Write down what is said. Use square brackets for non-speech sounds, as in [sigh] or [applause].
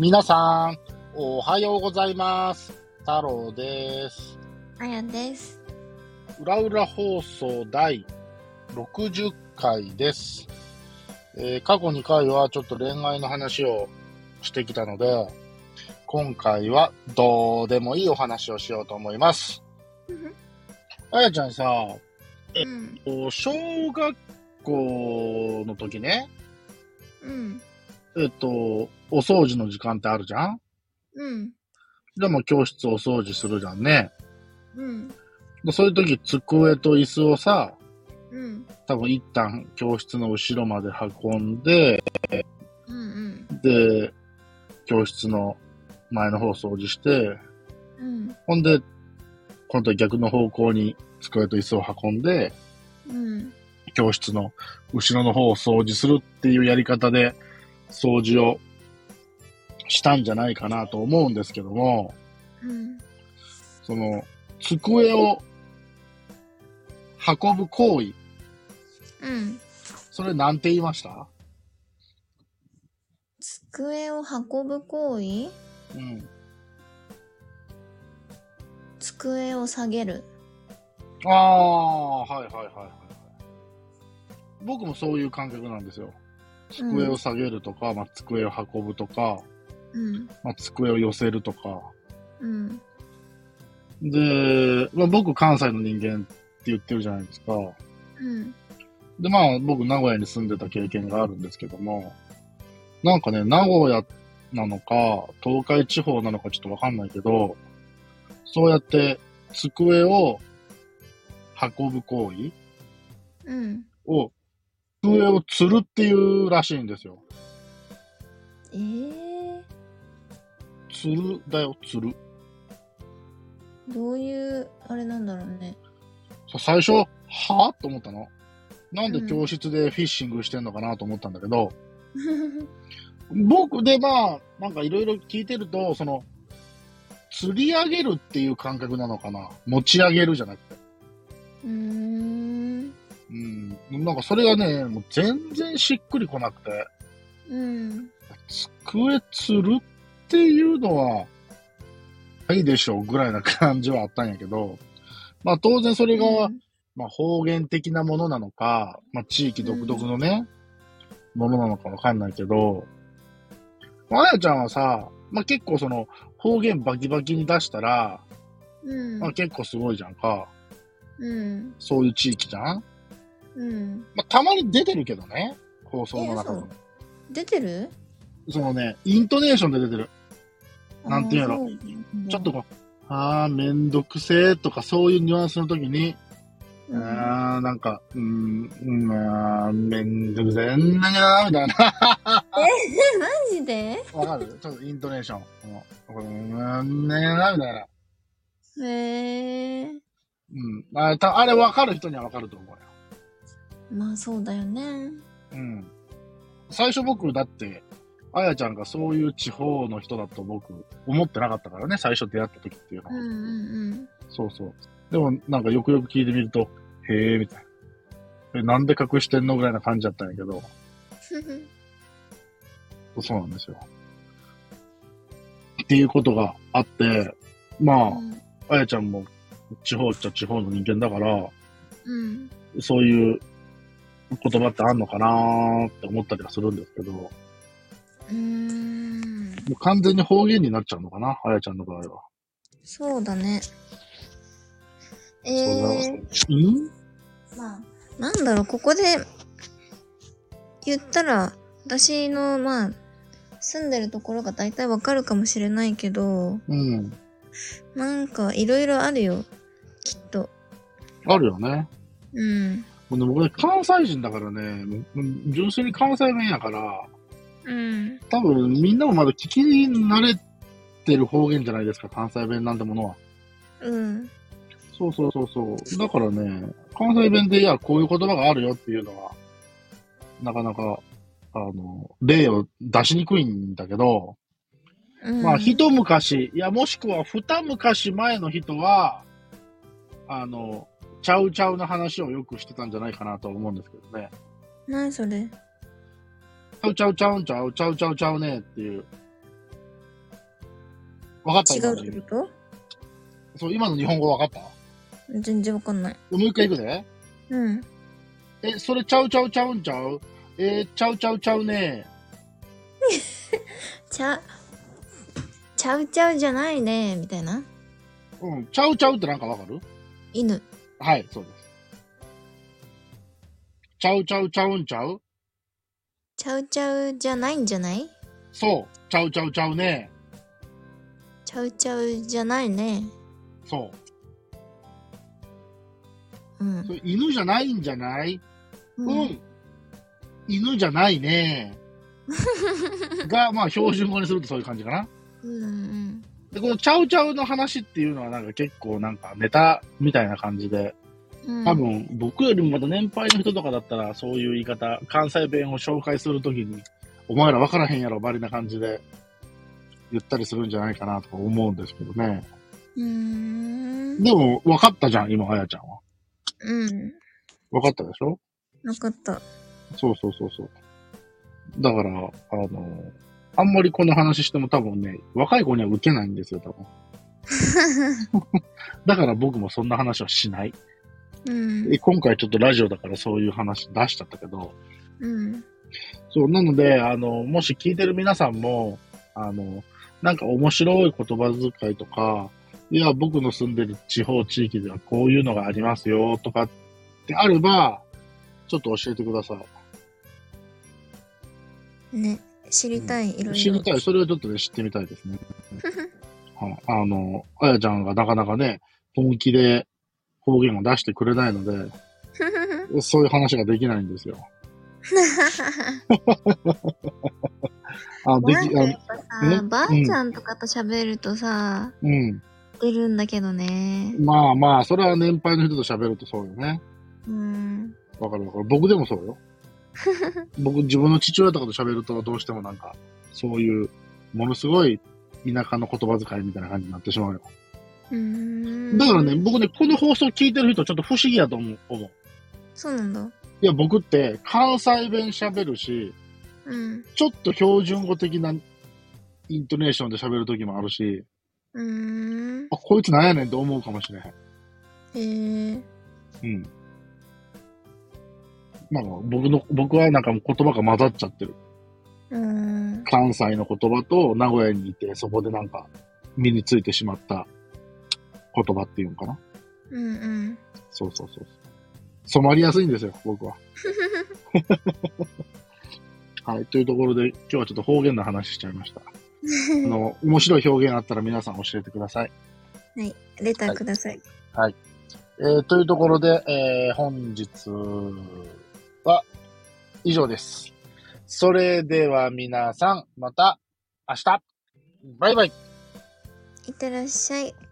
皆さん、おはようございます。太郎です。あやです。裏裏放送第60回です。えー過去2回はちょっと恋愛の話をしてきたので、今回はどうでもいいお話をしようと思います。あやちゃんさ、えうん。こう小学校の時ね、うん。えっと、お掃除の時間ってあるじゃん？うん。でも教室お掃除するじゃんね。うん。でそういう時、机と椅子をさ、うん。多分一旦教室の後ろまで運んで、うん。で、教室の前の方を掃除して、うん。ほんで、今度は逆の方向に机と椅子を運んで、うん。教室の後ろの方を掃除するっていうやり方で掃除をしたんじゃないかなと思うんですけども、うん。その、机を運ぶ行為、うん。それなんて言いました？机を運ぶ行為？うん。机を下げる。ああ、はいはいはいはいはい。僕もそういう感覚なんですよ。机を下げるとか、まあ、机を運ぶとか、うん。まあ、机を寄せるとか。うん。で、まあ、僕関西の人間って言ってるじゃないですか。うん。で、まあ、僕名古屋に住んでた経験があるんですけども、なんかね、名古屋なのか、東海地方なのかちょっとわかんないけど、そうやって机を運ぶ行為うん。を、机を吊るっていうらしいんですよ。えー、吊るだよ、吊る。どういう、あれなんだろうね。最初、はぁと思ったの。なんで教室でフィッシングしてんのかなと思ったんだけど、[laughs] 僕でまあ、なんかいろいろ聞いてると、その、釣り上げるっていう感覚なのかな持ち上げるじゃなくて。うーん。うん。なんかそれがね、もう全然しっくりこなくて、うん。机釣るっていうのは、ないでしょうぐらいな感じはあったんやけど、まあ当然それが、まあ方言的なものなのか、まあ地域独特のね、ものなのかわかんないけど、あやちゃんはさ、まあ結構その方言バキバキに出したら、うん。まあ結構すごいじゃんか。うん。そういう地域じゃんうん。まあたまに出てるけどね、放送の中でも。出てる？そのね、イントネーションで出てる。なんていうのあーそうちょっとこう、あーめんどくせーとかそういうニュアンスの時に、うんあーなんか、うーん、うんあーめんどくせーんなにゃーみたいな。マジで？わかる？ちょっとイントネーション。もうん、ねーなみたいな。へえ。うん。あたあれわかる人にはわかると思うよ。まあそうだよね。うん。最初僕、だって、あやちゃんがそういう地方の人だと僕、思ってなかったからね、最初出会った時っていうのは。うんうんそうそう。でも、なんかよくよく聞いてみると、へえ、みたいな。え、なんで隠してんのぐらいな感じだったんやけど、うん。そうなんですよ。っていうことがあって、まあ、あやちゃんも地方っちゃ地方の人間だから、うん。そういう言葉ってあんのかなーって思ったりはするんですけど、もうーん。う完全に方言になっちゃうのかな、あやちゃんの場合は。そうだね。えー、うん？まあ、なんだろう、ここで言ったら、私の、まあ、住んでるところが大体わかるかもしれないけど、うん。なんかいろいろあるよ。きっと。あるよね。うん。でも俺関西人だからね、純粋に関西弁やから、うん。多分みんなもまだ聞き慣れてる方言じゃないですか、関西弁なんてものは。うん。そうそうそうそう。だからね、関西弁で、いや、こういう言葉があるよっていうのは、なかなか、あの、例を出しにくいんだけど、うん、まあ、一昔、いや、もしくは二昔前の人は、あの、ちゃうちゃうの話をよくしてたんじゃないかなと思うんですけどね。何それ？ちゃうちゃうちゃうんちゃう、ちゃうちゃうちゃうねっていう。わかった違うってこそう、今の日本語わかったと全然わかんない。もう一回いくで。うん。え、それちゃうちゃうちゃうんちゃうえー、ちゃうちゃうちゃうねちゃ、ちゃうちゃうじゃないね、みたいな。うん、ちゃうちゃうってなんかわかる犬。はい、そうです。ちゃうちゃうちゃうんちゃう？ちゃうちゃうじゃないんじゃない？そう、ちゃうちゃうちゃうねちゃうちゃうじゃないね。そう。うんそ。れ犬じゃないんじゃない？うん、うん。犬じゃないね [laughs] が、まあ標準語にするとそういう感じかな。うん。で、このちゃうちゃうの話っていうのはなんか結構なんかネタみたいな感じで、うん。多分僕よりもまだ年配の人とかだったらそういう言い方、関西弁を紹介するときに、お前ら分からへんやろ、バリな感じで言ったりするんじゃないかなとか思うんですけどね。うーん。でも分かったじゃん、今、あやちゃんは。うん。分かったでしょ？わかった。そうそうそうそう。だから、あの、あんまりこの話しても多分ね、若い子には受けないんですよ、多分。[laughs] だから僕もそんな話はしない。うん。で今回ちょっとラジオだからそういう話出しちゃったけど、うん。そう、なので、あの、もし聞いてる皆さんも、あの、なんか面白い言葉遣いとか、いや、僕の住んでる地方地域ではこういうのがありますよ、とかってあれば、ちょっと教えてください。ね。知りたい、いろいろ。知りたい。それをちょっとね、知ってみたいですね。[laughs] はい。あの、あやちゃんがなかなかね、本気で方言を出してくれないので、[laughs] そういう話ができないんですよ。あ、でき、あやっぱさ、んばあちゃんとかと喋るとさ、うん。出るんだけどね。まあまあ、それは年配の人と喋るとそうよね。うん。わかるわかる。僕でもそうよ。[laughs] 僕、自分の父親とかと喋るとどうしてもなんか、そういう、ものすごい田舎の言葉遣いみたいな感じになってしまうよ。う。だからね、僕ね、この放送聞いてる人ちょっと不思議やと思う。そうなんだ。いや、僕って関西弁喋るし、うん。ちょっと標準語的なイントネーションで喋る時もあるし、うーん。あ、こいつなんやねんって思うかもしれへん。へえ。うん。なんか僕の、僕はなんかもう言葉が混ざっちゃってる。うーん。関西の言葉と名古屋にいて、そこでなんか身についてしまった言葉っていうのかな。うんうん。そうそうそう。染まりやすいんですよ、僕は。[laughs] はい。というところで、今日はちょっと方言の話しちゃいました。[laughs] あの、面白い表現あったら皆さん教えてください。はい。レターください。えー、というところで、えー、本日は以上です。それでは皆さん、また明日バイバイいってらっしゃい。